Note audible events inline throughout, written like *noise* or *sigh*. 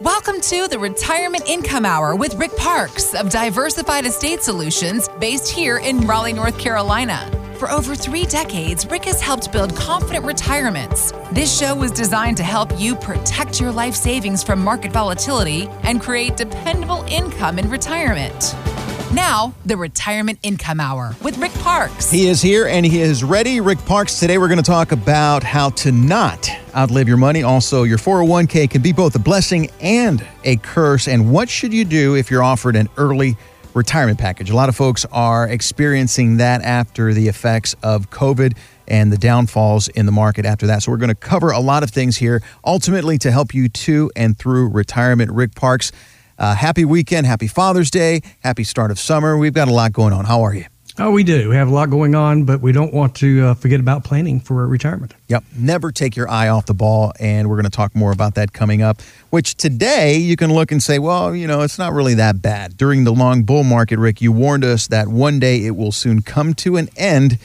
Welcome to the Retirement Income Hour with Rick Parkes of Diversified Estate Solutions, based here in Raleigh, North Carolina. For over three decades, Rick has helped build confident retirements. This show was designed to help you protect your life savings from market volatility and create dependable income in retirement. Now, the Retirement Income Hour with Rick Parkes. He is here and he is ready. Rick Parkes, today we're going to talk about how to not outlive your money. Also, your 401k can be both a blessing and a curse. And what should you do if you're offered an early retirement package? A lot of folks are experiencing that after the effects of COVID and the downfalls in the market after that. So, we're going to cover a lot of things here, ultimately to help you to and through retirement. Rick Parkes. Uh, happy weekend, happy Father's Day, happy start of summer. We've got a lot going on. How are you? Oh, we do. We have a lot going on, but we don't want to uh, forget about planning for retirement. Yep. Never take your eye off the ball. And we're going to talk more about that coming up, which today you can look and say, well, you know, it's not really that bad. During the long bull market, Rick, you warned us that one day it will soon come to an end.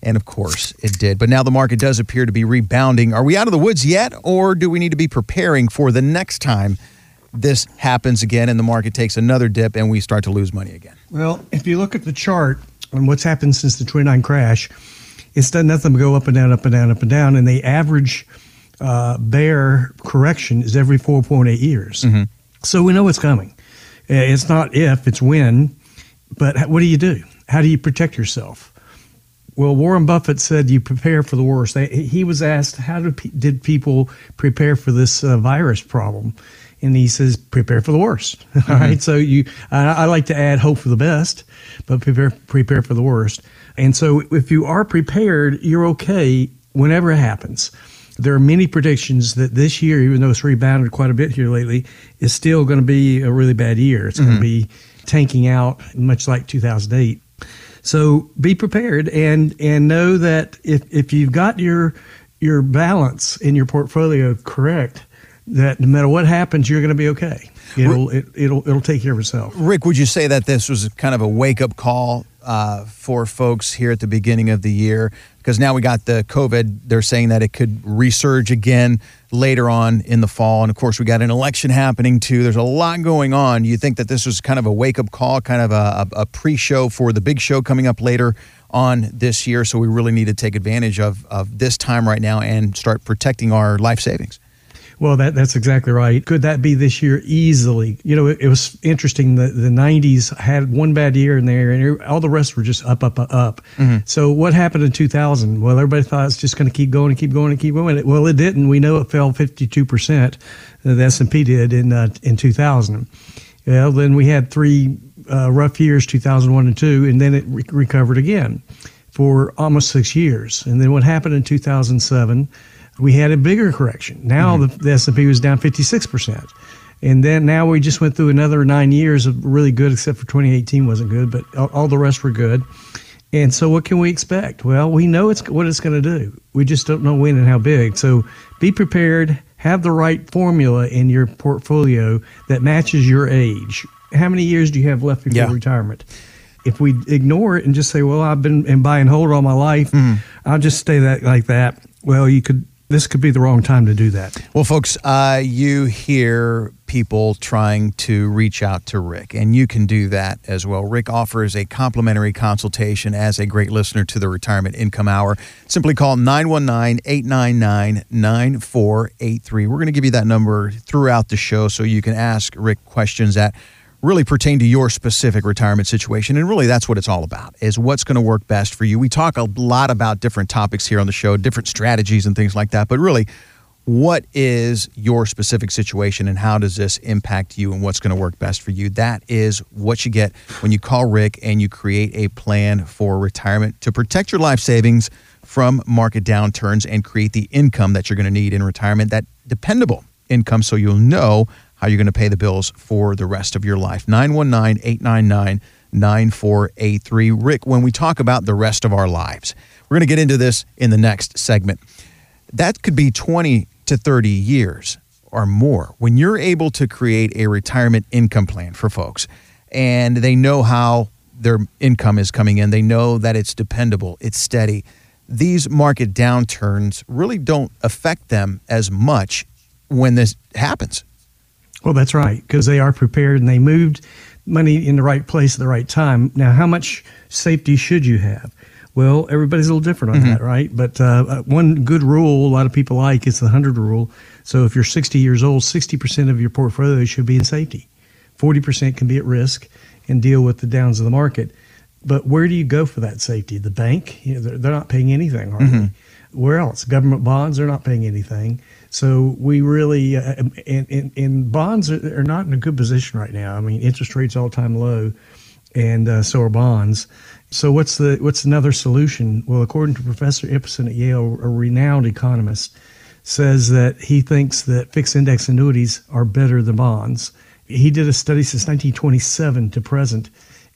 And of course, it did. But now the market does appear to be rebounding. Are we out of the woods yet, or do we need to be preparing for the next time? This happens again and the market takes another dip and we start to lose money again? Well, if you look at the chart and what's happened since the 29 crash, it's done nothing but go up and down, up and down, up and down. And the average uh, bear correction is every 4.8 years. Mm-hmm. So we know it's coming. Uh, it's not if, it's when. But what do you do? How do you protect yourself? Well, Warren Buffett said you prepare for the worst. He was asked, how did, did people prepare for this uh, virus problem? And he says prepare for the worst. Mm-hmm. *laughs* All right, so you I, I, like to add hope for the best, but prepare prepare for the worst. And so if you are prepared, you're okay whenever it happens. There are many predictions that this year, even though it's rebounded quite a bit here lately, is still going to be a really bad year. It's mm-hmm. going to be tanking out, much like 2008. So be prepared and and know that if if you've got your your balance in your portfolio correct, that no matter what happens, you're going to be okay. It'll it, it'll it'll take care of itself. Rick, would you say that this was kind of a wake up call uh, for folks here at the beginning of the year? Because now we got the COVID. They're saying that it could resurge again later on in the fall, and of course we got an election happening too. There's a lot going on. You think that this was kind of a wake up call, kind of a, a, a pre show for the big show coming up later on this year? So we really need to take advantage of of this time right now and start protecting our life savings. Well, that, that's exactly right. Could that be this year? Easily. You know, it, it was interesting. The, the 90s had one bad year in there, and all the rest were just up, up, up. Mm-hmm. So what happened in 2000? Well, everybody thought it's just going to keep going and keep going and keep going. Well, it didn't. We know it fell 52%. The S&P did in, uh, in 2000. Well, then we had three uh, rough years, 2001 and 2, and then it re- recovered again for almost six years. And then what happened in 2007 – we had a bigger correction. Now mm-hmm. the, the S&P was down 56%. And then now we just went through another nine years of really good, except for 2018 wasn't good, but all, all the rest were good. And so, what can we expect? Well, we know it's what it's going to do. We just don't know when and how big. So, be prepared. Have the right formula in your portfolio that matches your age. How many years do you have left before yeah. retirement? If we ignore it and just say, "Well, I've been in buy and hold all my life," mm. I'll just stay that like that. Well, you could this could be the wrong time to do that. Well, folks, uh, you hear people trying to reach out to Rick, and you can do that as well. Rick offers a complimentary consultation as a great listener to the Retirement Income Hour. Simply call 919 899 9483. We're going to give you that number throughout the show so you can ask Rick questions that really pertain to your specific retirement situation and really that's what it's all about is what's going to work best for you. We talk a lot about different topics here on the show different strategies and things like that but really what is your specific situation and how does this impact you and what's going to work best for you? That is what you get when you call rick and you create a plan for retirement to protect your life savings from market downturns and create the income that you're going to need in retirement that dependable income so you'll know how you're going to pay the bills for the rest of your life. 919 899 9483. Rick, when we talk about the rest of our lives, we're going to get into this in the next segment. That could be 20 to 30 years or more. When you're able to create a retirement income plan for folks and they know how their income is coming in, they know that it's dependable, it's steady. These market downturns really don't affect them as much when this happens. Well, that's right, because they are prepared and they moved money in the right place at the right time. Now, how much safety should you have? Well, everybody's a little different on mm-hmm. that, right? But uh, uh, one good rule a lot of people like is the 100 rule. So if you're 60 years old, 60% of your portfolio should be in safety. 40% can be at risk and deal with the downs of the market. But where do you go for that safety? The bank, you know, they're, they're, not paying anything, are mm-hmm. they? Where else? Government bonds, they're not paying anything. So we really, uh, and, and, and, bonds are, are, not in a good position right now. I mean, interest rates all time low, and uh, so are bonds. So what's the what's another solution? Well, according to Professor Ibbotson at Yale, a renowned economist, says that he thinks that fixed index annuities are better than bonds. He did a study since 1927 to present,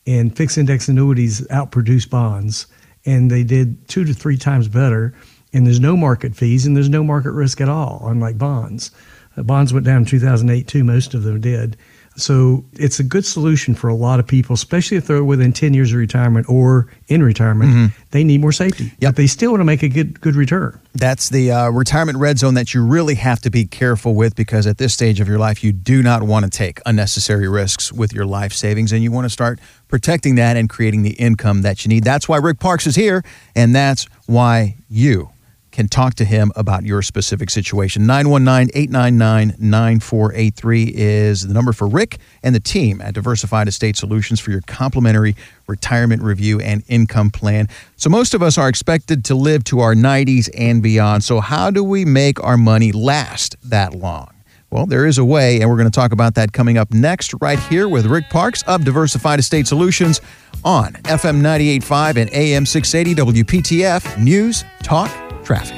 and fixed index annuities outproduce bonds, and they did two to three times better and there's no market fees and there's no market risk at all, unlike bonds. Uh, bonds went down in 2008 too, most of them did. So it's a good solution for a lot of people, especially if they're within 10 years of retirement or in retirement. Mm-hmm. They need more safety, yep. but they still want to make a good good return. That's the uh, retirement red zone that you really have to be careful with because at this stage of your life, you do not want to take unnecessary risks with your life savings, and you want to start protecting that and creating the income that you need. That's why Rick Parkes is here, and that's why you can talk to him about your specific situation. 919 899 9483 is the number for Rick and the team at Diversified Estate Solutions for your complimentary retirement review and income plan. So, most of us are expected to live to our 90s and beyond. So, how do we make our money last that long? Well, there is a way, and we're going to talk about that coming up next, right here with Rick Parkes of Diversified Estate Solutions on FM 98.5 and AM 680 WPTF News Talk traffic.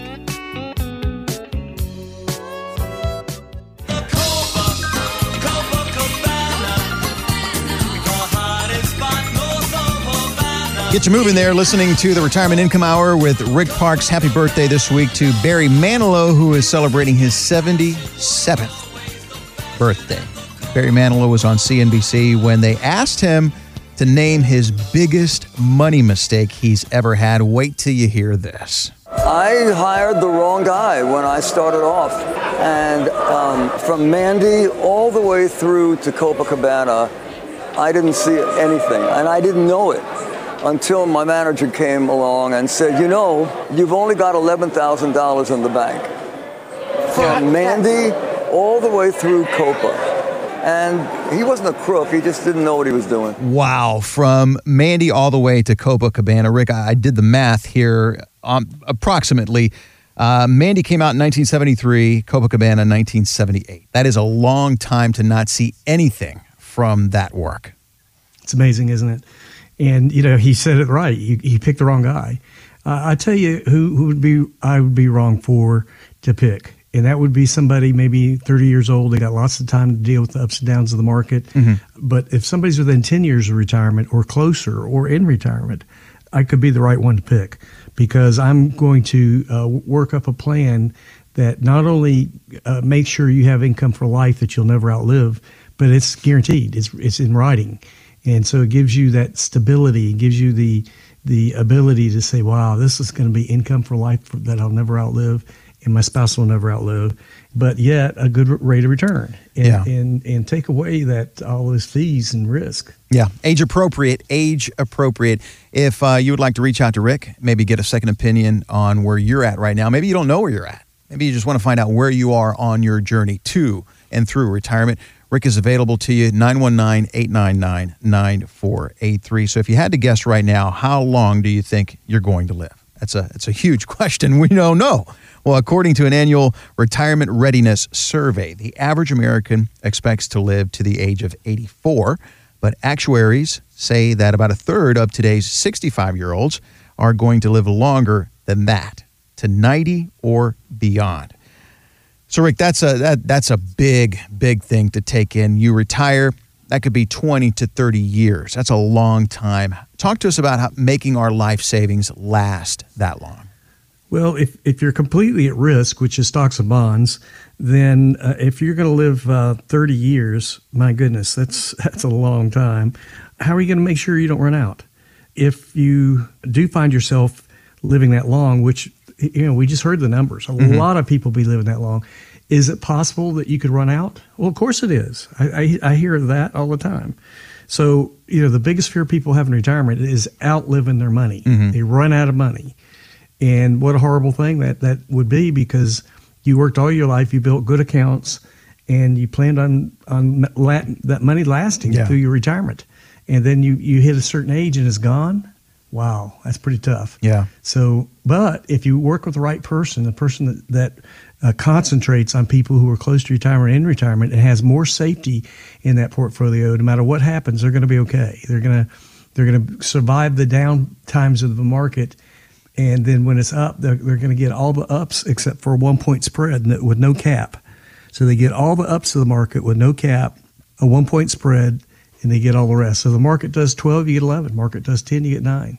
Get you moving there, listening to the Retirement Income Hour with Rick Parkes. Happy birthday this week to Barry Manilow, who is celebrating his 77th birthday. Barry Manilow was on CNBC when they asked him to name his biggest money mistake he's ever had. Wait till you hear this. I hired the wrong guy when I started off. And um, from Mandy all the way through to Copacabana, I didn't see anything. And I didn't know it until my manager came along and said, you know, you've only got $11,000 in the bank. From Mandy all the way through Copa. And he wasn't a crook. He just didn't know what he was doing. Wow. From Mandy all the way to Copacabana. Rick, I did the math here um, approximately. Uh, Mandy came out in 1973, Copacabana 1978. That is a long time to not see anything from that work. It's amazing, isn't it? And you know, he said it right. He, he picked the wrong guy. Uh, I tell you, who who would be I would be wrong for to pick and that would be somebody maybe 30 years old. They got lots of time to deal with the ups and downs of the market. Mm-hmm. But if somebody's within 10 years of retirement or closer or in retirement, I could be the right one to pick because I'm going to uh, work up a plan that not only uh, makes sure you have income for life that you'll never outlive, but it's guaranteed. It's it's in writing, and so it gives you that stability. It gives you the the ability to say, "Wow, this is going to be income for life that I'll never outlive." And my spouse will never outlive, but yet a good rate of return. And, yeah. and, and take away that all those fees and risk. Yeah. Age appropriate, age appropriate. If uh, you would like to reach out to Rick, maybe get a second opinion on where you're at right now. Maybe you don't know where you're at. Maybe you just want to find out where you are on your journey to and through retirement. Rick is available to you 919 899 9483. So if you had to guess right now, how long do you think you're going to live? That's a, that's a huge *laughs* question. We don't know. Well, according to an annual retirement readiness survey, the average American expects to live to the age of 84, but actuaries say that about a third of today's 65 year olds are going to live longer than that, to 90 or beyond. So, Rick, that's a that, that's a big, big thing to take in. You retire, that could be 20 to 30 years. That's a long time. Talk to us about how, making our life savings last that long. Well, if, if you're completely at risk, which is stocks and bonds, then uh, if you're going to live uh, 30 years, my goodness, that's *laughs* that's a long time. How are you going to make sure you don't run out? If you do find yourself living that long, which you know we just heard the numbers, a mm-hmm. lot of people be living that long. Is it possible that you could run out? Well, of course it is. I, I, I hear that all the time. So, you know, the biggest fear people have in retirement is outliving their money. Mm-hmm. They run out of money. And what a horrible thing that, that would be because you worked all your life, you built good accounts, and you planned on, on la- that money lasting Yeah. through your retirement. And then you, you hit a certain age and it's gone. Wow, that's pretty tough. Yeah. So, but if you work with the right person, the person that, that uh, concentrates on people who are close to retirement in retirement and has more safety in that portfolio, no matter what happens, they're going to be okay. They're going to they're going to survive the down times of the market, and then when it's up, they're, they're going to get all the ups except for a one point spread with no cap. So they get all the ups of the market with no cap, a one point spread, and they get all the rest. So the market does 12, you get 11. Market does 10, you get 9.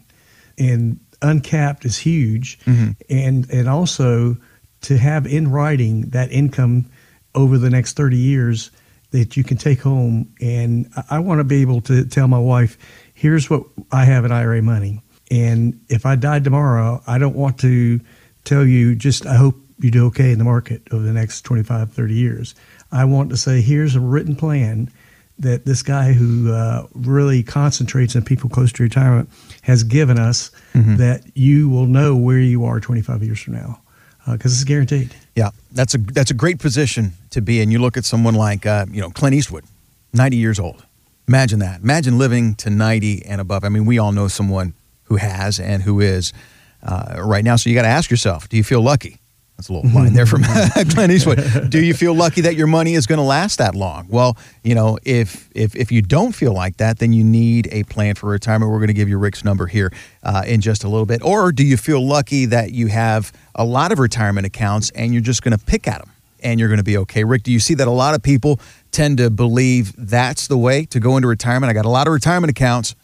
And uncapped is huge. Mm-hmm. And and also to have in writing that income over the next 30 years that you can take home. And I, I want to be able to tell my wife, here's what I have in IRA money. And if I die tomorrow, I don't want to tell you just, I hope you do okay in the market over the next 25, 30 years. I want to say, here's a written plan that this guy who uh, really concentrates on people close to retirement has given us that you will know where you are 25 years from now because it's guaranteed. Yeah, that's a that's a great position to be in. You look at someone like uh, you know Clint Eastwood, ninety years old. Imagine that. Imagine living to ninety and above. I mean, we all know someone who has and who is uh, right now. So you got to ask yourself: Do you feel lucky? That's a little line there from *laughs* Clint Eastwood. Do you feel lucky that your money is going to last that long? Well, you know, if if if you don't feel like that, then you need a plan for retirement. We're going to give you Rick's number here uh, in just a little bit. Or do you feel lucky that you have a lot of retirement accounts and you're just going to pick at them and you're going to be okay? Rick, do you see that a lot of people tend to believe that's the way to go into retirement? I got a lot of retirement accounts,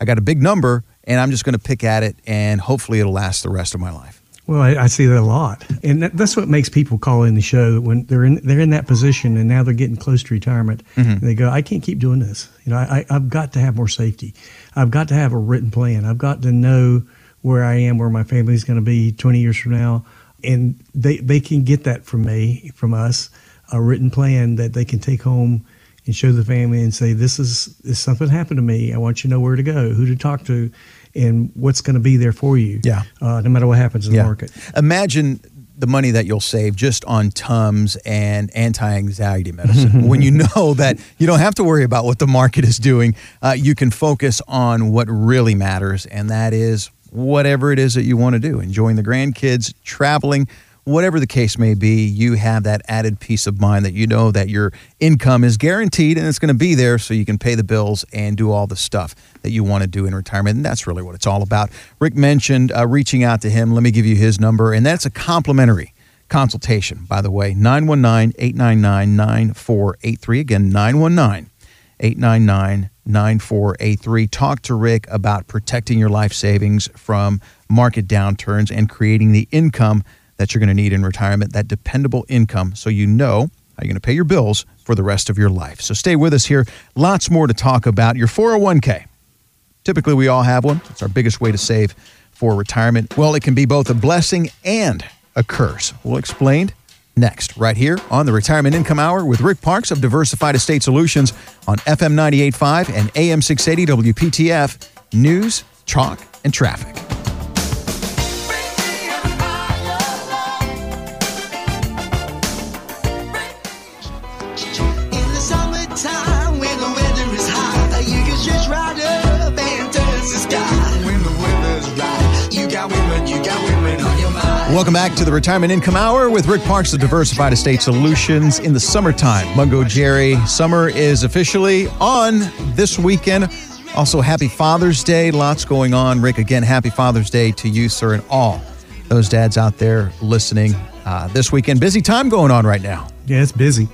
I got a big number, and I'm just going to pick at it, and hopefully it'll last the rest of my life. Well, I, I see that a lot, and that, that's what makes people call in the show when they're in they're in that position and now they're getting close to retirement. And they go, "I can't keep doing this. You know, I, I've got to have more safety. I've got to have a written plan. I've got to know where I am, where my family's going to be 20 years from now." And they they can get that from me, from us, a written plan that they can take home and show the family and say, "This is, this something happened to me. I want you to know where to go, who to talk to." And what's going to be there for you? Yeah. uh, no matter what happens in the market. Imagine the money that you'll save just on Tums and anti-anxiety medicine. *laughs* when you know that you don't have to worry about what the market is doing, uh, you can focus on what really matters, and that is whatever it is that you want to do. Enjoying the grandkids, traveling, whatever the case may be, you have that added peace of mind that you know that your income is guaranteed and it's going to be there so you can pay the bills and do all the stuff that you want to do in retirement. And that's really what it's all about. Rick mentioned uh, reaching out to him. Let me give you his number, and that's a complimentary consultation, by the way 919 899 9483. Again, 919 899 9483. Talk to Rick about protecting your life savings from market downturns and creating the income that you're going to need in retirement, that dependable income, so you know how you're going to pay your bills for the rest of your life. So stay with us here. Lots more to talk about. Your 401k. Typically, we all have one. It's our biggest way to save for retirement. Well, it can be both a blessing and a curse. We'll explain next, right here on the Retirement Income Hour with Rick Parkes of Diversified Estate Solutions on FM 98.5 and AM 680 WPTF. News, chalk, and traffic. Welcome back to the Retirement Income Hour with Rick Parkes of Diversified Estate Solutions in the summertime. Mungo Jerry, summer is officially on this weekend. Also, happy Father's Day. Lots going on. Rick, again, happy Father's Day to you, sir, and all those dads out there listening uh, this weekend. Busy time going on right now. Yeah, it's busy,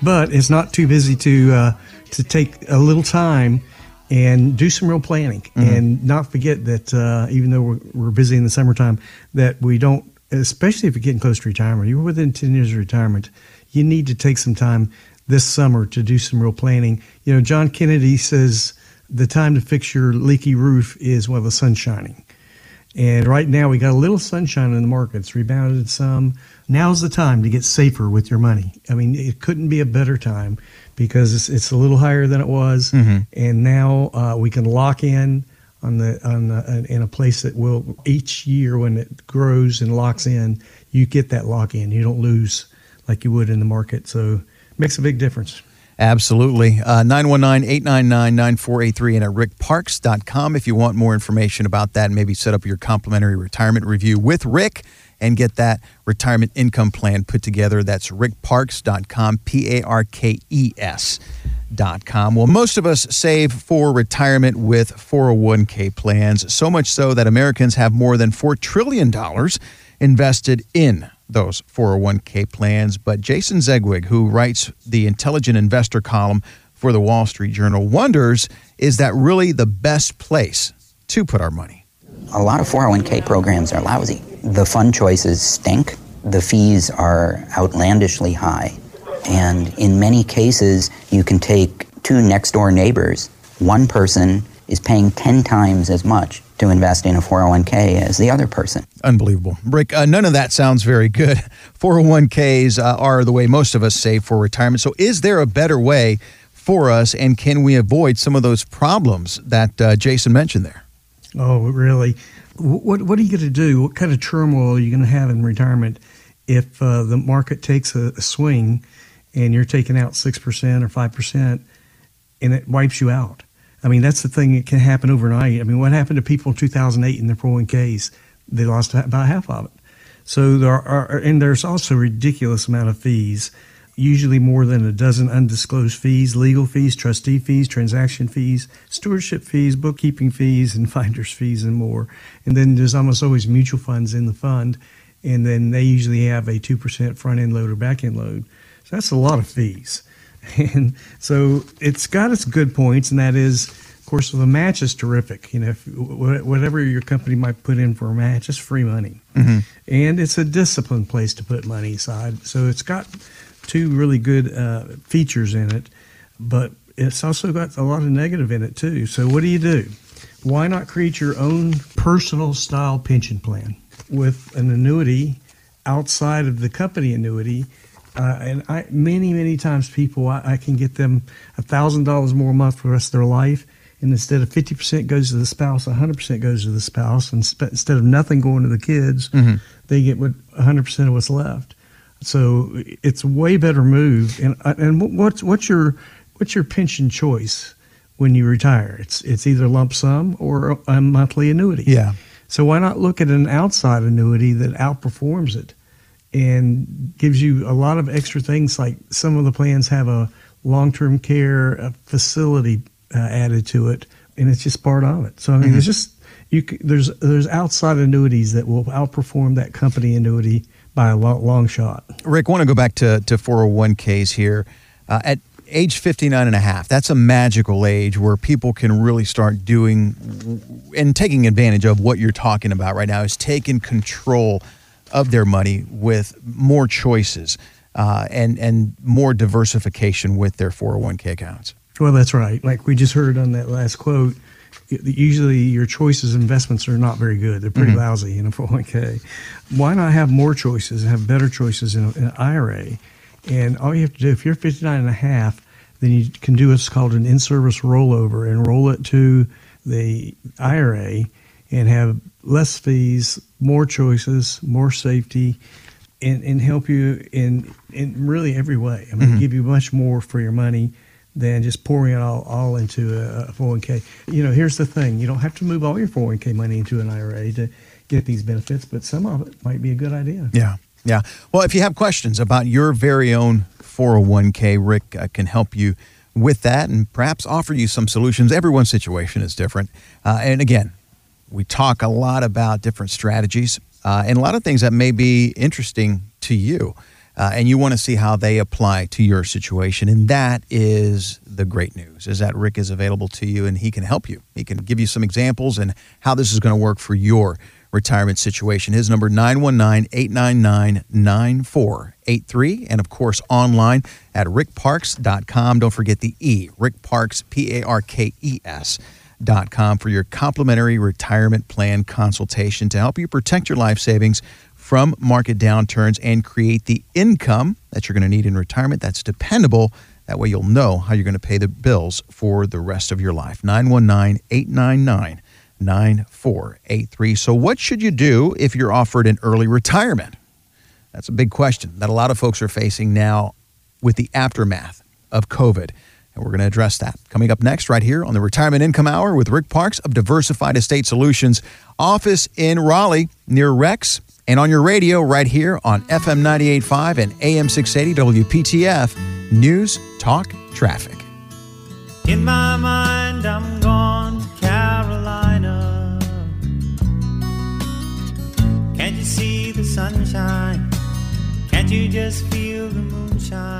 but it's not too busy to uh, to take a little time and do some real planning and not forget that uh, even though we're, we're busy in the summertime, that we don't, especially if you're getting close to retirement, you're within 10 years of retirement, you need to take some time this summer to do some real planning. You know, John Kennedy says the time to fix your leaky roof is while the sun's shining. And right now we got a little sunshine in the market. It's rebounded some. Now's the time to get safer with your money. I mean, it couldn't be a better time because it's, it's a little higher than it was, and now uh, we can lock in on the on the, in a place that will each year when it grows and locks in, you get that lock in. You don't lose like you would in the market. So it makes a big difference. Absolutely. Uh, 919 899 9483 and at rickparkes.com if you want more information about that and maybe set up your complimentary retirement review with Rick and get that retirement income plan put together. That's rickparkes.com, P A R K E S. Dot com. Well, most of us save for retirement with 401k plans, so much so that Americans have more than $4 trillion invested in those 401k plans. But Jason Zweig, who writes the Intelligent Investor column for the Wall Street Journal, wonders is that really the best place to put our money? A lot of 401k programs are lousy. The fund choices stink. The fees are outlandishly high. And in many cases, you can take two next door neighbors. One person is paying 10 times as much to invest in a 401k as the other person. Unbelievable. Rick, uh, none of that sounds very good. *laughs* 401ks uh, are the way most of us save for retirement. So, is there a better way for us, and can we avoid some of those problems that uh, Jason mentioned there? Oh, really? Wh- What What are you going to do? What kind of turmoil are you going to have in retirement if uh, the market takes a, a swing and you're taking out six percent or five percent, and it wipes you out? I mean, that's the thing that can happen overnight. I mean, what happened to people in 2008 in their 401ks? They lost about half of it. So there are, and there's also a ridiculous amount of fees, usually more than a dozen undisclosed fees, legal fees, trustee fees, transaction fees, stewardship fees, bookkeeping fees, and *laughs* finder's fees, and more. And then there's almost always mutual funds in the fund, and then they usually have a 2% front end load or back end load. So that's a lot of fees. *laughs* And so it's got its good points, and that is, of course, the match is terrific. You know, if, whatever your company might put in for a match, it's free money, mm-hmm. and it's a disciplined place to put money aside. So it's got two really good uh, features in it, but it's also got a lot of negative in it too. So what do you do? Why not create your own personal style pension plan with an annuity outside of the company annuity? Uh, and I, many, many times people, I, I can get them thousand dollars more a month for the rest of their life. And instead of 50% goes to the spouse, 100% goes to the spouse. And sp- instead of nothing going to the kids, they get what 100% of what's left. So it's a way better move. And uh, and what's what's your what's your pension choice when you retire? It's it's either lump sum or a monthly annuity. Yeah. So why not look at an outside annuity that outperforms it and gives you a lot of extra things like some of the plans have a long-term care facility uh, added to it and it's just part of it. So I mean there's just you there's there's outside annuities that will outperform that company annuity by a long, long shot. Rick, want to go back to, to 401ks here. Uh, at age 59 and a half, that's a magical age where people can really start doing and taking advantage of what you're talking about right now is taking control of their money with more choices uh, and, and more diversification with their 401k accounts. Well, that's right. Like we just heard on that last quote, usually your choices investments are not very good. They're pretty mm-hmm. lousy in a *laughs* 401k. Why not have more choices, and have better choices in, a, in an IRA? And all you have to do, if you're 59 and a half, then you can do what's called an in-service rollover and roll it to the IRA and have less fees, more choices, more safety, and, and help you in in really every way. I mean, mm-hmm. give you much more for your money than just pouring it all, all into a, a 401k. You know, here's the thing: you don't have to move all your 401k money into an IRA to get these benefits, but some of it might be a good idea. Yeah. Yeah. Well, if you have questions about your very own 401k, Rick uh, can help you with that and perhaps offer you some solutions. Everyone's situation is different. Uh, and again, we talk a lot about different strategies uh, and a lot of things that may be interesting to you. Uh, and you want to see how they apply to your situation. And that is the great news is that Rick is available to you and he can help you. He can give you some examples and how this is going to work for your retirement situation. His number 919-899-9483 and of course online at rickparkes.com. Don't forget the E, Rick Parkes P A R K E S Dot com for your complimentary retirement plan consultation to help you protect your life savings from market downturns and create the income that you're going to need in retirement that's dependable. That way you'll know how you're going to pay the bills for the rest of your life. 919 899 9483. So, what should you do if you're offered an early retirement? That's a big question that a lot of folks are facing now with the aftermath of COVID. And we're going to address that coming up next, right here on the Retirement Income Hour with Rick Parkes of Diversified Estate Solutions, office in Raleigh near Rex, and on your radio right here on FM 98.5 and AM 680 WPTF News Talk Traffic. In my mind, I'm gone to Carolina. Can't you see the sunshine? Can't you just feel the moonshine?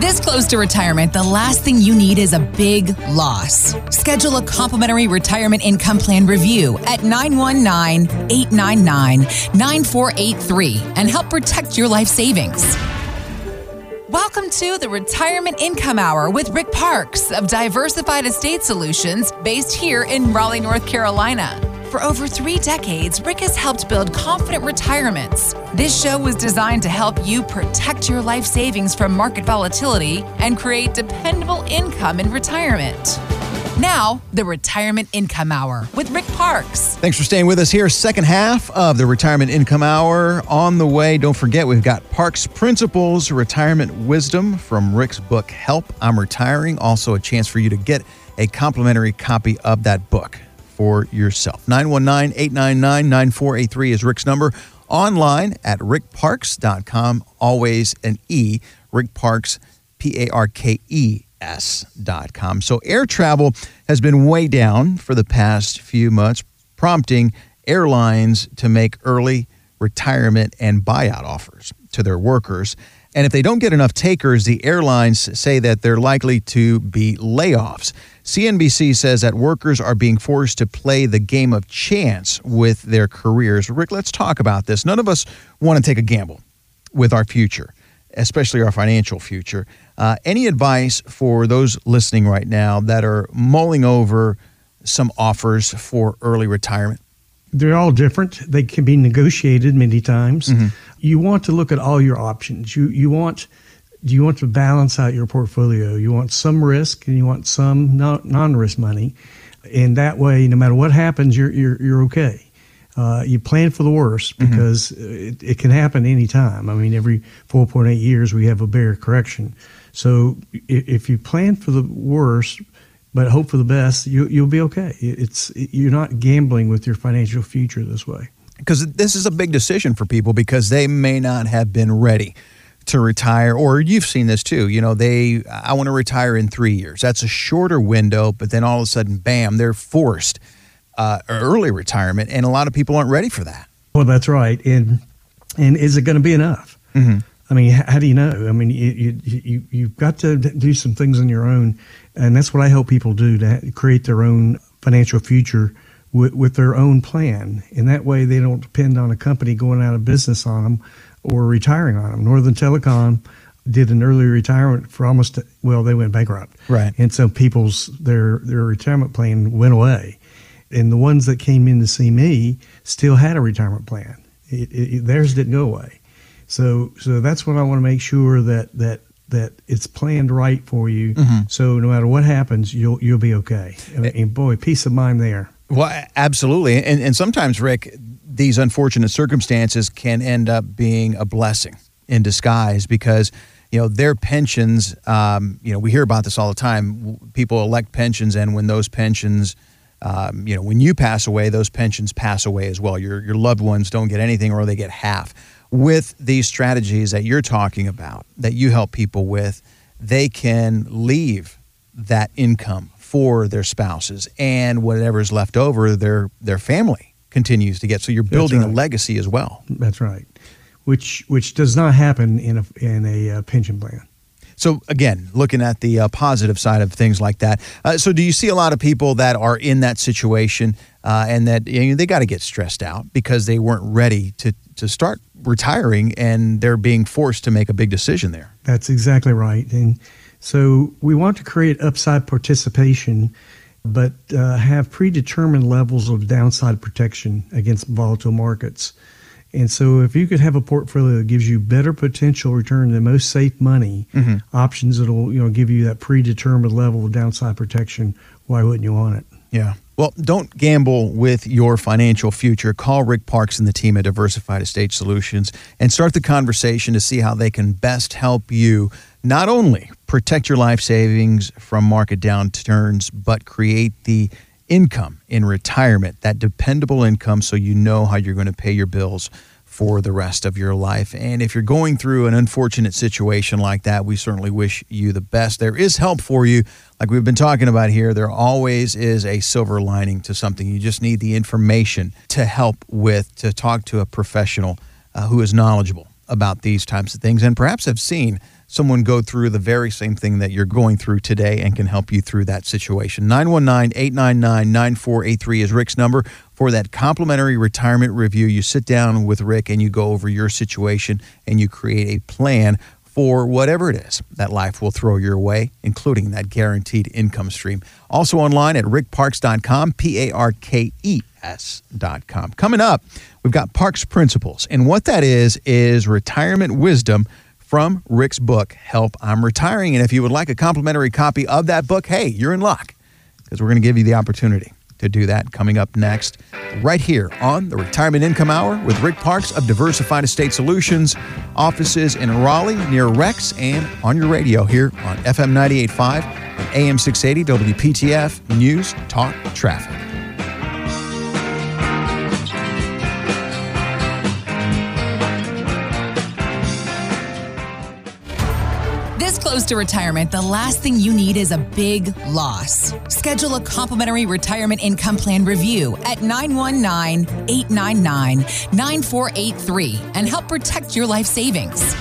This close to retirement, the last thing you need is a big loss. Schedule a complimentary retirement income plan review at 919 899 9483 and help protect your life savings. Welcome to the Retirement Income Hour with Rick Parkes of Diversified Estate Solutions, based here in Raleigh, North Carolina. For over three decades, Rick has helped build confident retirements. This show was designed to help you protect your life savings from market volatility and create dependable income in retirement. Now, the Retirement Income Hour with Rick Parkes. Thanks for staying with us here. Second half of the Retirement Income Hour on the way. Don't forget, we've got Parkes Principles, Retirement Wisdom from Rick's book, Help I'm Retiring. Also, a chance for you to get a complimentary copy of that book for yourself. 919 899 9483 is Rick's number. Online at rickparkes.com. Always an E. Rick Parkes, P A R K E S.com. So, air travel has been way down for the past few months, prompting airlines to make early retirement and buyout offers to their workers. And if they don't get enough takers, the airlines say that they're likely to be layoffs. CNBC says that workers are being forced to play the game of chance with their careers. Rick, let's talk about this. None of us want to take a gamble with our future, especially our financial future. Uh, any advice for those listening right now that are mulling over some offers for early retirement? They're all different. They can be negotiated many times. You want to look at all your options. You you want you want to balance out your portfolio. You want some risk and you want some non- non-risk money, and that way, no matter what happens, you're you're you're okay. Uh, you plan for the worst because it, it can happen anytime. I mean, every 4.8 years we have a bear correction. So if you plan for the worst, but hope for the best, you, you'll be okay. It's you're not gambling with your financial future this way. because this is a big decision for people because they may not have been ready to retire or you've seen this too you know they i want to retire in three years that's a shorter window but then all of a sudden bam they're forced uh, early retirement and a lot of people aren't ready for that Well, that's right. And and is it going to be enough? I mean, how do you know? I mean, you, you, you you've got to do some things on your own, and that's what I help people do to create their own financial future with, with their own plan. And that way, they don't depend on a company going out of business on them or retiring on them. Northern Telecom did an early retirement for almost well, they went bankrupt, Right. And so people's their their retirement plan went away and the ones that came in to see me still had a retirement plan. It, it, it- theirs didn't go away. So so that's what I want to make sure that that that it's planned right for you. So no matter what happens, you'll you'll be okay. And, and boy, peace of mind there. well absolutely and, and sometimes rick these unfortunate circumstances can end up being a blessing in disguise because you know their pensions um, you know we hear about this all the time people elect pensions and when those pensions um, you know when you pass away those pensions pass away as well your, your loved ones don't get anything or they get half with these strategies that you're talking about that you help people with they can leave that income for their spouses and whatever's left over their their family continues to get so you're building a legacy as well That's right. Which which does not happen in a in a uh, pension plan. So again, looking at the uh, positive side of things like that. Uh, so do you see a lot of people that are in that situation uh, and that you know, they got to get stressed out because they weren't ready to to start retiring and they're being forced to make a big decision there. That's exactly right. And so we want to create upside participation but uh, have predetermined levels of downside protection against volatile markets. And so, if you could have a portfolio that gives you better potential return than most safe money options that'll you know give you that predetermined level of downside protection, why wouldn't you want it? Yeah. Well, don't gamble with your financial future. Call Rick Parkes and the team at Diversified Estate Solutions and start the conversation to see how they can best help you not only protect your life savings from market downturns, but create the income in retirement, that dependable income, so you know how you're going to pay your bills for the rest of your life. And if you're going through an unfortunate situation like that, we certainly wish you the best. There is help for you. Like we've been talking about here, there always is a silver lining to something. You just need the information to help with, to talk to a professional uh, who is knowledgeable about these types of things and perhaps have seen someone go through the very same thing that you're going through today and can help you through that situation. 919 899 9483 is Rick's number for that complimentary retirement review. You sit down with Rick and you go over your situation and you create a plan for whatever it is that life will throw your way, including that guaranteed income stream. Also online at rickparkes.com, P A R K E S.com. Coming up, we've got Parkes Principles. And what that is, is retirement wisdom from Rick's book, Help I'm Retiring. And if you would like a complimentary copy of that book, hey, you're in luck because we're going to give you the opportunity to do that coming up next, right here on the Retirement Income Hour with Rick Parkes of Diversified Estate Solutions, offices in Raleigh near Rex, and on your radio here on FM 98.5 and AM 680 WPTF News Talk Traffic. Close to retirement, the last thing you need is a big loss. Schedule a complimentary retirement income plan review at 919 899 9483 and help protect your life savings.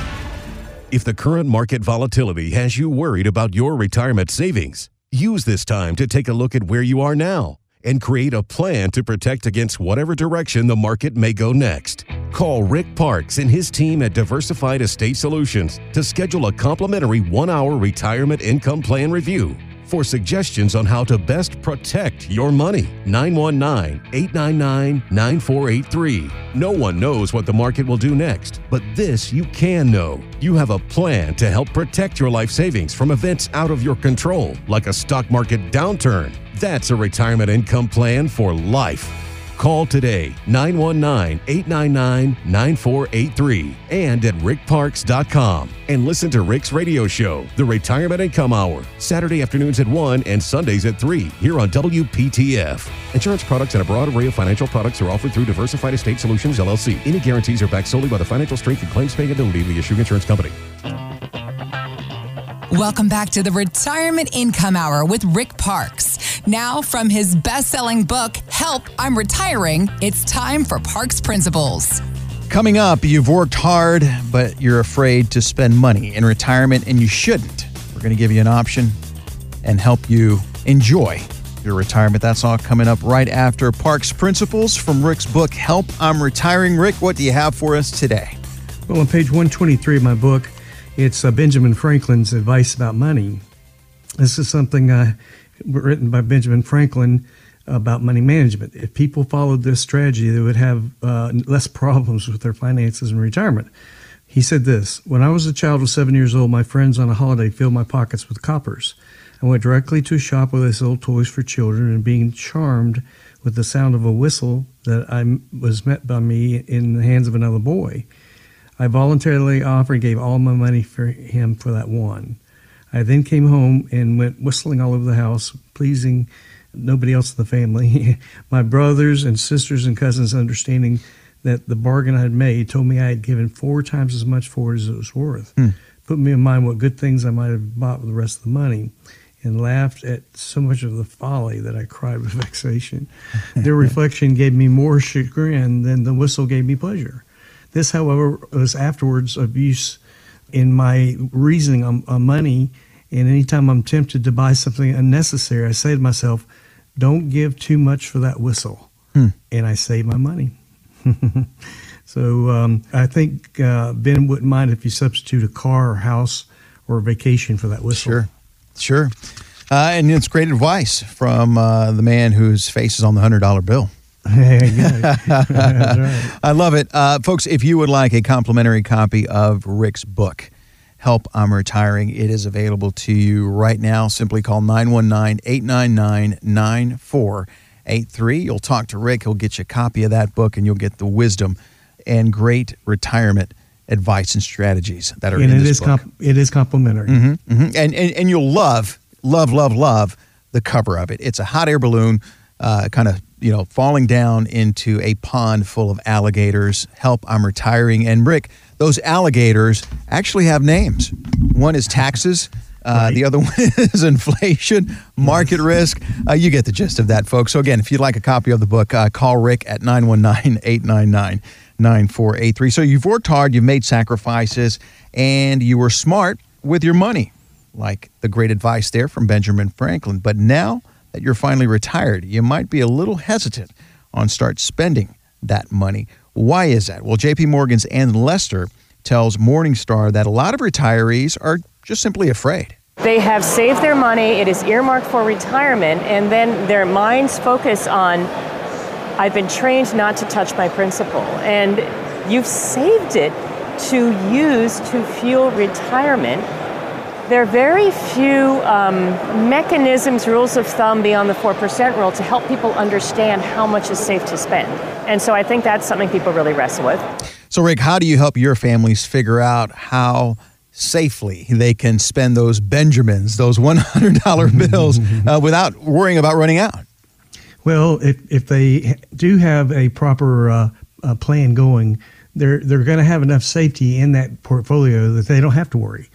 If the current market volatility has you worried about your retirement savings, use this time to take a look at where you are now and create a plan to protect against whatever direction the market may go next. Call Rick Parkes and his team at Diversified Estate Solutions to schedule a complimentary one hour retirement income plan review. For suggestions on how to best protect your money, 919 899 9483. No one knows what the market will do next, but this you can know. You have a plan to help protect your life savings from events out of your control, like a stock market downturn. That's a retirement income plan for life. Call today 919 899 9483 and at rickparkes.com and listen to Rick's radio show, The Retirement Income Hour, Saturday afternoons at 1 and Sundays at 3 here on WPTF. Insurance products and a broad array of financial products are offered through Diversified Estate Solutions LLC. Any guarantees are backed solely by the financial strength and claims paying ability of the issuing insurance company. Welcome back to the Retirement Income Hour with Rick Parkes. Now, from his best selling book, Help I'm Retiring, it's time for Parkes Principles. Coming up, you've worked hard, but you're afraid to spend money in retirement, and you shouldn't. We're going to give you an option and help you enjoy your retirement. That's all coming up right after Parkes Principles from Rick's book, Help I'm Retiring. Rick, what do you have for us today? Well, on page 123 of my book, it's uh, Benjamin Franklin's advice about money. This is something uh, written by Benjamin Franklin about money management. If people followed this strategy, they would have uh, less problems with their finances in retirement. He said this When I was a child of seven years old, my friends on a holiday filled my pockets with coppers. I went directly to a shop where they sold toys for children, and being charmed with the sound of a whistle that I was met by me in the hands of another boy. I voluntarily offered and gave all my money for him for that one. I then came home and went whistling all over the house, pleasing nobody else in the family. *laughs* my brothers and sisters and cousins, understanding that the bargain I had made, told me I had given four times as much for it as it was worth. Hmm. Put me in mind what good things I might have bought with the rest of the money. And laughed at so much of the folly that I cried with *laughs* vexation. Their *laughs* reflection gave me more chagrin than the whistle gave me pleasure. This, however, was afterwards of use in my reasoning on, on money. And anytime I'm tempted to buy something unnecessary, I say to myself, don't give too much for that whistle. And I save my money. *laughs* so um, I think uh, Ben wouldn't mind if you substitute a car or house or a vacation for that whistle. Sure. Sure. Uh, and it's great advice from uh, the man whose face is on the $100 bill. *laughs* *laughs* Right. I love it. Uh, folks, if you would like a complimentary copy of Rick's book, Help I'm Retiring, it is available to you right now. Simply call 919 899 9483. You'll talk to Rick. He'll get you a copy of that book and you'll get the wisdom and great retirement advice and strategies that are and in it this is book. comp- it is complimentary. hmm And, and and you'll love, love, love, love the cover of it. It's a hot air balloon, uh, kind of you know falling down into a pond full of alligators. Help! I'm retiring. And Rick, those alligators actually have names. One is taxes. Uh, The other *laughs* one is inflation, market risk. Uh, you get the gist of that, folks. So, again, if you'd like a copy of the book, uh, call Rick at 919 899 9483. So, you've worked hard, you've made sacrifices, and you were smart with your money, like the great advice there from Benjamin Franklin. But now that you're finally retired, you might be a little hesitant on start spending that money. Why is that? Well, JP Morgan's Anne Lester tells Morningstar that a lot of retirees are just simply afraid. They have saved their money, it is earmarked for retirement, and then their minds focus on I've been trained not to touch my principal. And you've saved it to use to fuel retirement. There are very few um, mechanisms, rules of thumb beyond the 4% rule to help people understand how much is safe to spend. And so I think that's something people really wrestle with. So, Rick, how do you help your families figure out how safely they can spend those Benjamins, those $100 *laughs* bills, uh, without worrying about running out? Well, if if they do have a proper uh, uh, plan going, they're they're going to have enough safety in that portfolio that they don't have to worry.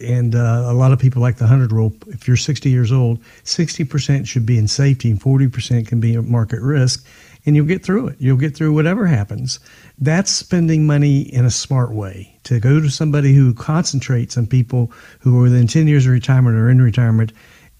And uh, a lot of people like the hundred rule. If you're 60 years old, 60 percent should be in safety, and 40 percent can be at market risk, and you'll get through it. You'll get through whatever happens. That's spending money in a smart way. To go to somebody who concentrates on people who are within 10 years of retirement or in retirement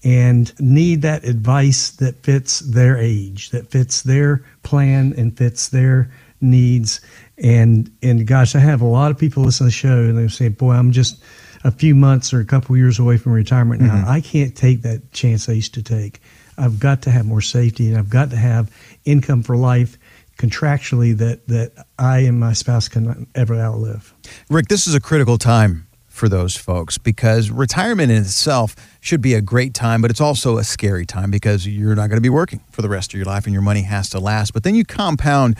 and need that advice that fits their age, that fits their plan and fits their needs. And and gosh, I have a lot of people listen to the show and they say, "Boy, I'm just a few months or a couple years away from retirement now. Mm-hmm. I can't take that chance I used to take. I've got to have more safety and I've got to have income for life." contractually that that I and my spouse can ever outlive. Rick, this is a critical time for those folks because retirement in itself should be a great time, but it's also a scary time because you're not going to be working for the rest of your life and your money has to last. But then you compound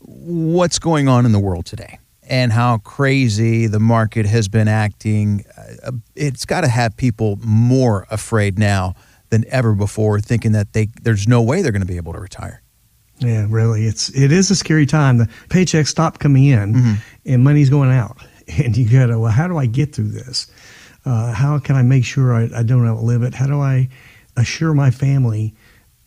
what's going on in the world today and how crazy the market has been acting. Uh, It's got to have people more afraid now than ever before, thinking that they there's no way they're going to be able to retire. Yeah, really, it's it is a scary time. The paychecks stop coming in, and money's going out, *laughs* and you gotta. Well, how do I get through this? Uh, how can I make sure I, I don't outlive it? How do I assure my family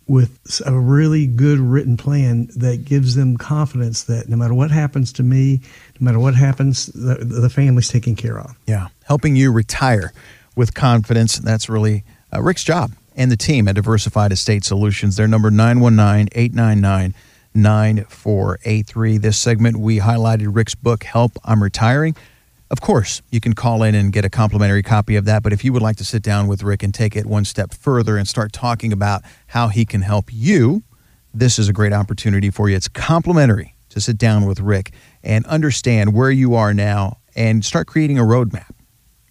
with a really good written plan that gives them confidence that no matter what happens to me, no matter what happens, the, the family's taken care of. Yeah, helping you retire with confidence. That's really uh, Rick's job and the team at Diversified Estate Solutions. Their number 919 899 9483. This segment, we highlighted Rick's book, Help I'm Retiring. Of course, you can call in and get a complimentary copy of that. But if you would like to sit down with Rick and take it one step further and start talking about how he can help you, this is a great opportunity for you. It's complimentary to sit down with Rick and understand where you are now and start creating a roadmap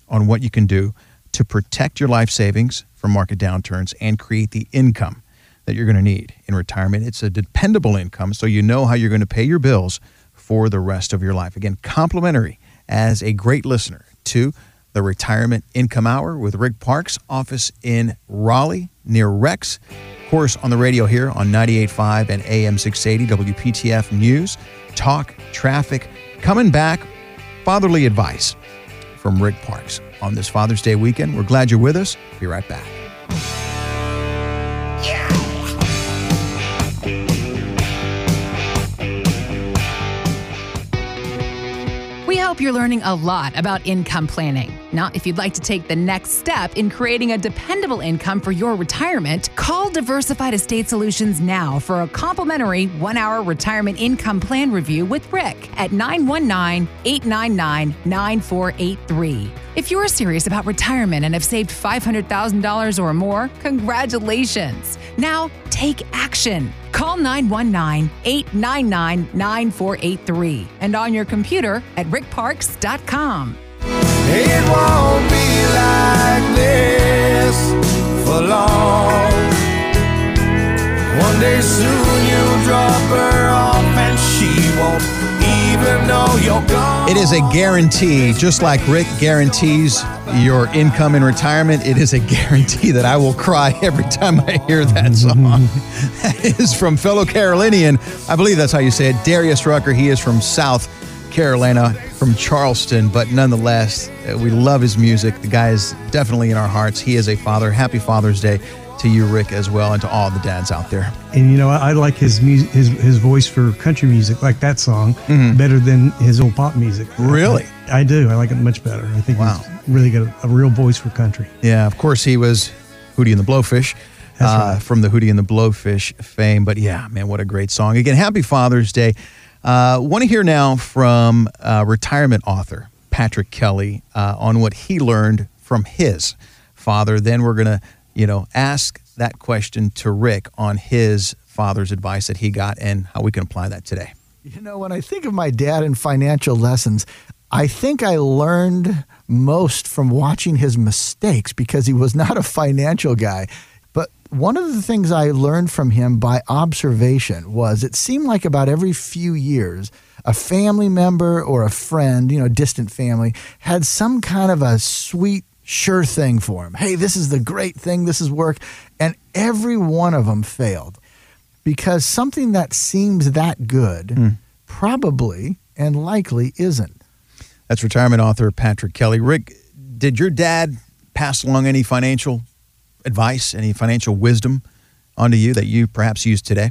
on what you can do to protect your life savings from market downturns and create the income that you're going to need in retirement. It's a dependable income, so you know how you're going to pay your bills for the rest of your life. Again, complimentary as a great listener to the Retirement Income Hour with Rick Parkes, office in Raleigh near Rex. Of course, on the radio here on 98.5 and AM 680 WPTF News, talk, traffic, coming back, fatherly advice from Rick Parkes on this Father's Day weekend. We're glad you're with us. Be right back. Hope you're learning a lot about income planning. Now, if you'd like to take the next step in creating a dependable income for your retirement, call Diversified Estate Solutions now for a complimentary one hour retirement income plan review with Rick at 919 899 9483. If you're serious about retirement and have saved $500,000 or more, congratulations. Now, take action. Call 919 899 9483 and on your computer at rickparkes.com. It won't be like this for long. One day soon you'll drop her off and she won't even know you're gone. It is a guarantee, just like Rick guarantees your income in retirement. It is a guarantee that I will cry every time I hear that song. *laughs* that is from fellow Carolinian, I believe that's how you say it, Darius Rucker. He is from South Carolina, from Charleston, but nonetheless, uh, we love his music. The guy is definitely in our hearts. He is a father. Happy Father's Day to you, Rick, as well, and to all the dads out there. And you know, I, I like his mu- his his voice for country music, like that song, better than his old pop music. Mm-hmm. Really? I, I do. I like it much better. I think Wow. He's really got a, a real voice for country. Yeah, of course he was Hootie and the Blowfish uh, right. from the Hootie and the Blowfish fame. But yeah, man, what a great song. Again, happy Father's Day. Uh, Want to hear now from uh, retirement author Patrick Kelly uh, on what he learned from his father. Then we're going to, you know, ask that question to Rick on his father's advice that he got and how we can apply that today. You know, when I think of my dad and financial lessons, I think I learned most from watching his mistakes because he was not a financial guy. But one of the things I learned from him by observation was it seemed like about every few years, a family member or a friend, you know, distant family, had some kind of a sweet, sure thing for him. Hey, this is the great thing, this is work. And every one of them failed because something that seems that good hmm. probably and likely isn't. That's retirement author Patrick Kelly. Rick, did your dad pass along any financial advice, any financial wisdom onto you that you perhaps use today?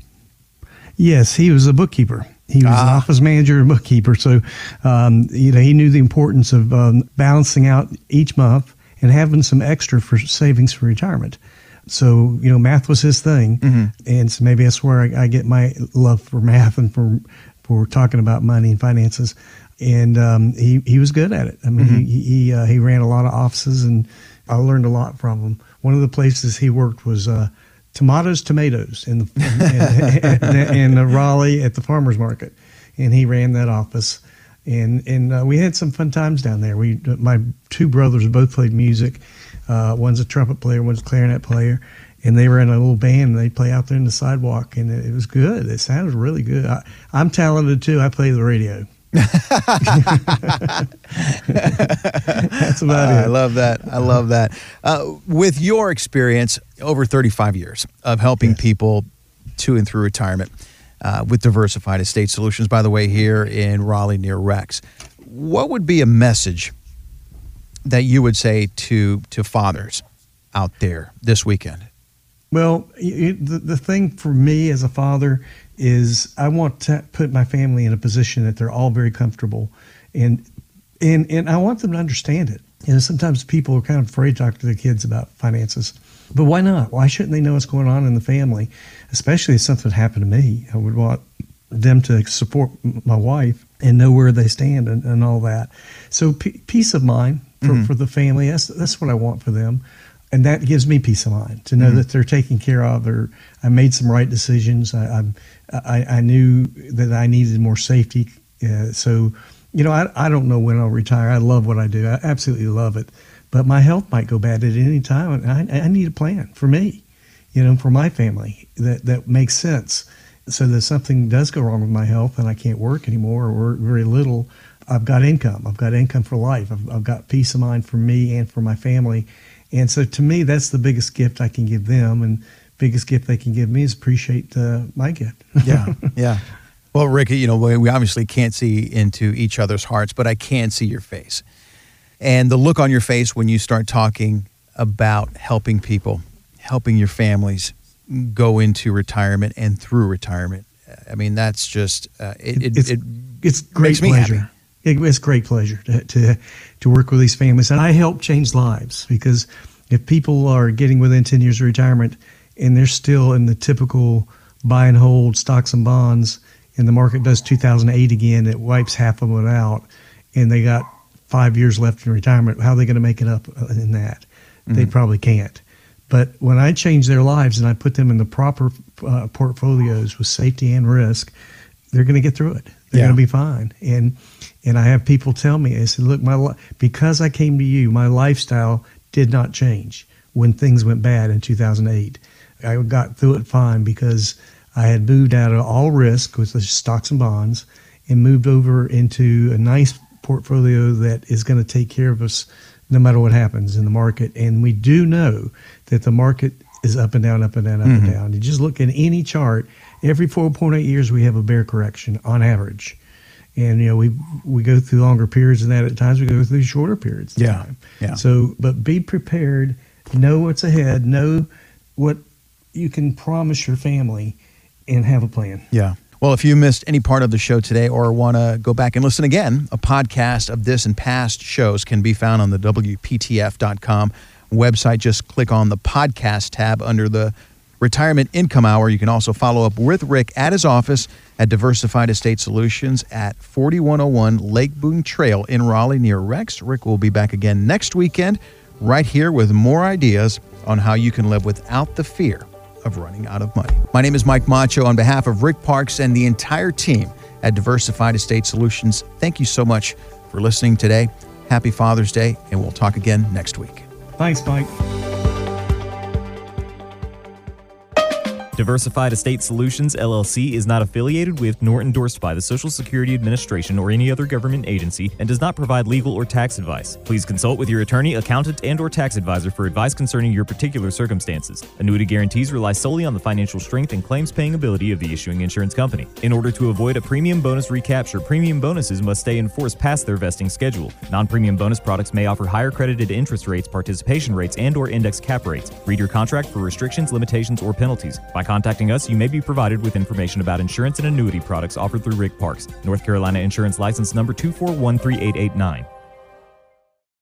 Yes, he was a bookkeeper. He was an Ah. office manager and bookkeeper. So, um, you know, he knew the importance of um, balancing out each month and having some extra for savings for retirement. So, you know, math was his thing, and so maybe that's where I, I get my love for math and for for talking about money and finances. And um, he he was good at it. I mean, he he uh, he ran a lot of offices, and I learned a lot from him. One of the places he worked was. Uh, tomatoes, tomatoes in the *laughs* in, in, in Raleigh at the farmers market, and he ran that office. And and uh, we had some fun times down there. We my two brothers both played music. Uh, one's a trumpet player, one's a clarinet player, and they were in a little band. and They play out there in the sidewalk, and it, it was good. It sounded really good. I, I'm talented too. I play the radio. That's about I it. I love that. I love that. Uh, with your experience over 35 years of helping people to and through retirement uh, with Diversified Estate Solutions, by the way, here in Raleigh near Rex, what would be a message that you would say to to fathers out there this weekend? Well, y- the, the thing for me as a father is I want to put my family in a position that they're all very comfortable, and and and I want them to understand it. You know, sometimes people are kind of afraid to talk to their kids about finances, but why not? Why shouldn't they know what's going on in the family, especially if something happened to me? I would want them to support my wife and know where they stand and, and all that. So p- peace of mind for, mm-hmm. for the family. That's that's what I want for them, and that gives me peace of mind to know that they're taken care of. They're I made some right decisions. I I, I knew that I needed more safety. Uh, so you know I I don't know when I'll retire. I love what I do. I absolutely love it. But my health might go bad at any time, and I, I need a plan for me, you know, for my family that that makes sense so that something does go wrong with my health and I can't work anymore or work very little, I've got income. I've got income for life. I've, I've got peace of mind for me and for my family. And so to me, that's the biggest gift I can give them. And biggest gift they can give me is appreciate uh, my gift. *laughs* Yeah, yeah. Well, Ricky, you know, we we obviously can't see into each other's hearts, but I can see your face. And the look on your face when you start talking about helping people, helping your families go into retirement and through retirement. I mean, that's just, uh, it, it, it's it it's great makes me pleasure. happy. It, it's a great pleasure to, to to work with these families, and I help change lives because if people are getting within ten years of retirement and they're still in the typical buy and hold stocks and bonds, and the market does 2008 again, it wipes half of it out, and they got five years left in retirement. How are they going to make it up in that? They Mm-hmm. probably can't. But when I change their lives and I put them in the proper uh, portfolios with safety and risk, they're going to get through it. They're Yeah. going to be fine. And and I have people tell me, I said, look, my li- because I came to you, my lifestyle did not change when things went bad in 2008. I got through it fine because I had moved out of all risk with the stocks and bonds and moved over into a nice portfolio that is going to take care of us no matter what happens in the market. And we do know that the market is up and down, up and down, up and mm-hmm. down. You just look at any chart. Every 4.8 years, we have a bear correction on average. And you know we we go through longer periods than that. At times we go through shorter periods. of Yeah, time. yeah. So, but be prepared. Know what's ahead. Know what you can promise your family, and have a plan. Yeah. Well, if you missed any part of the show today or want to go back and listen again, a podcast of this and past shows can be found on the WPTF.com website. Just click on the podcast tab under the Retirement Income Hour. You can also follow up with Rick at his office at Diversified Estate Solutions at 4101 Lake Boone Trail in Raleigh near Rex. Rick will be back again next weekend right here with more ideas on how you can live without the fear of running out of money. My name is Mike Macho. On behalf of Rick Parkes and the entire team at Diversified Estate Solutions, thank you so much for listening today. Happy Father's Day, and we'll talk again next week. Thanks, Mike. Diversified Estate Solutions LLC is not affiliated with nor endorsed by the Social Security Administration or any other government agency and does not provide legal or tax advice. Please consult with your attorney, accountant, and or tax advisor for advice concerning your particular circumstances. Annuity guarantees rely solely on the financial strength and claims paying ability of the issuing insurance company. In order to avoid a premium bonus recapture, premium bonuses must stay in force past their vesting schedule. Non-premium bonus products may offer higher credited interest rates, participation rates, and or index cap rates. Read your contract for restrictions, limitations, or penalties. By contacting us, you may be provided with information about insurance and annuity products offered through Rick Parkes, North Carolina Insurance License Number 2413889.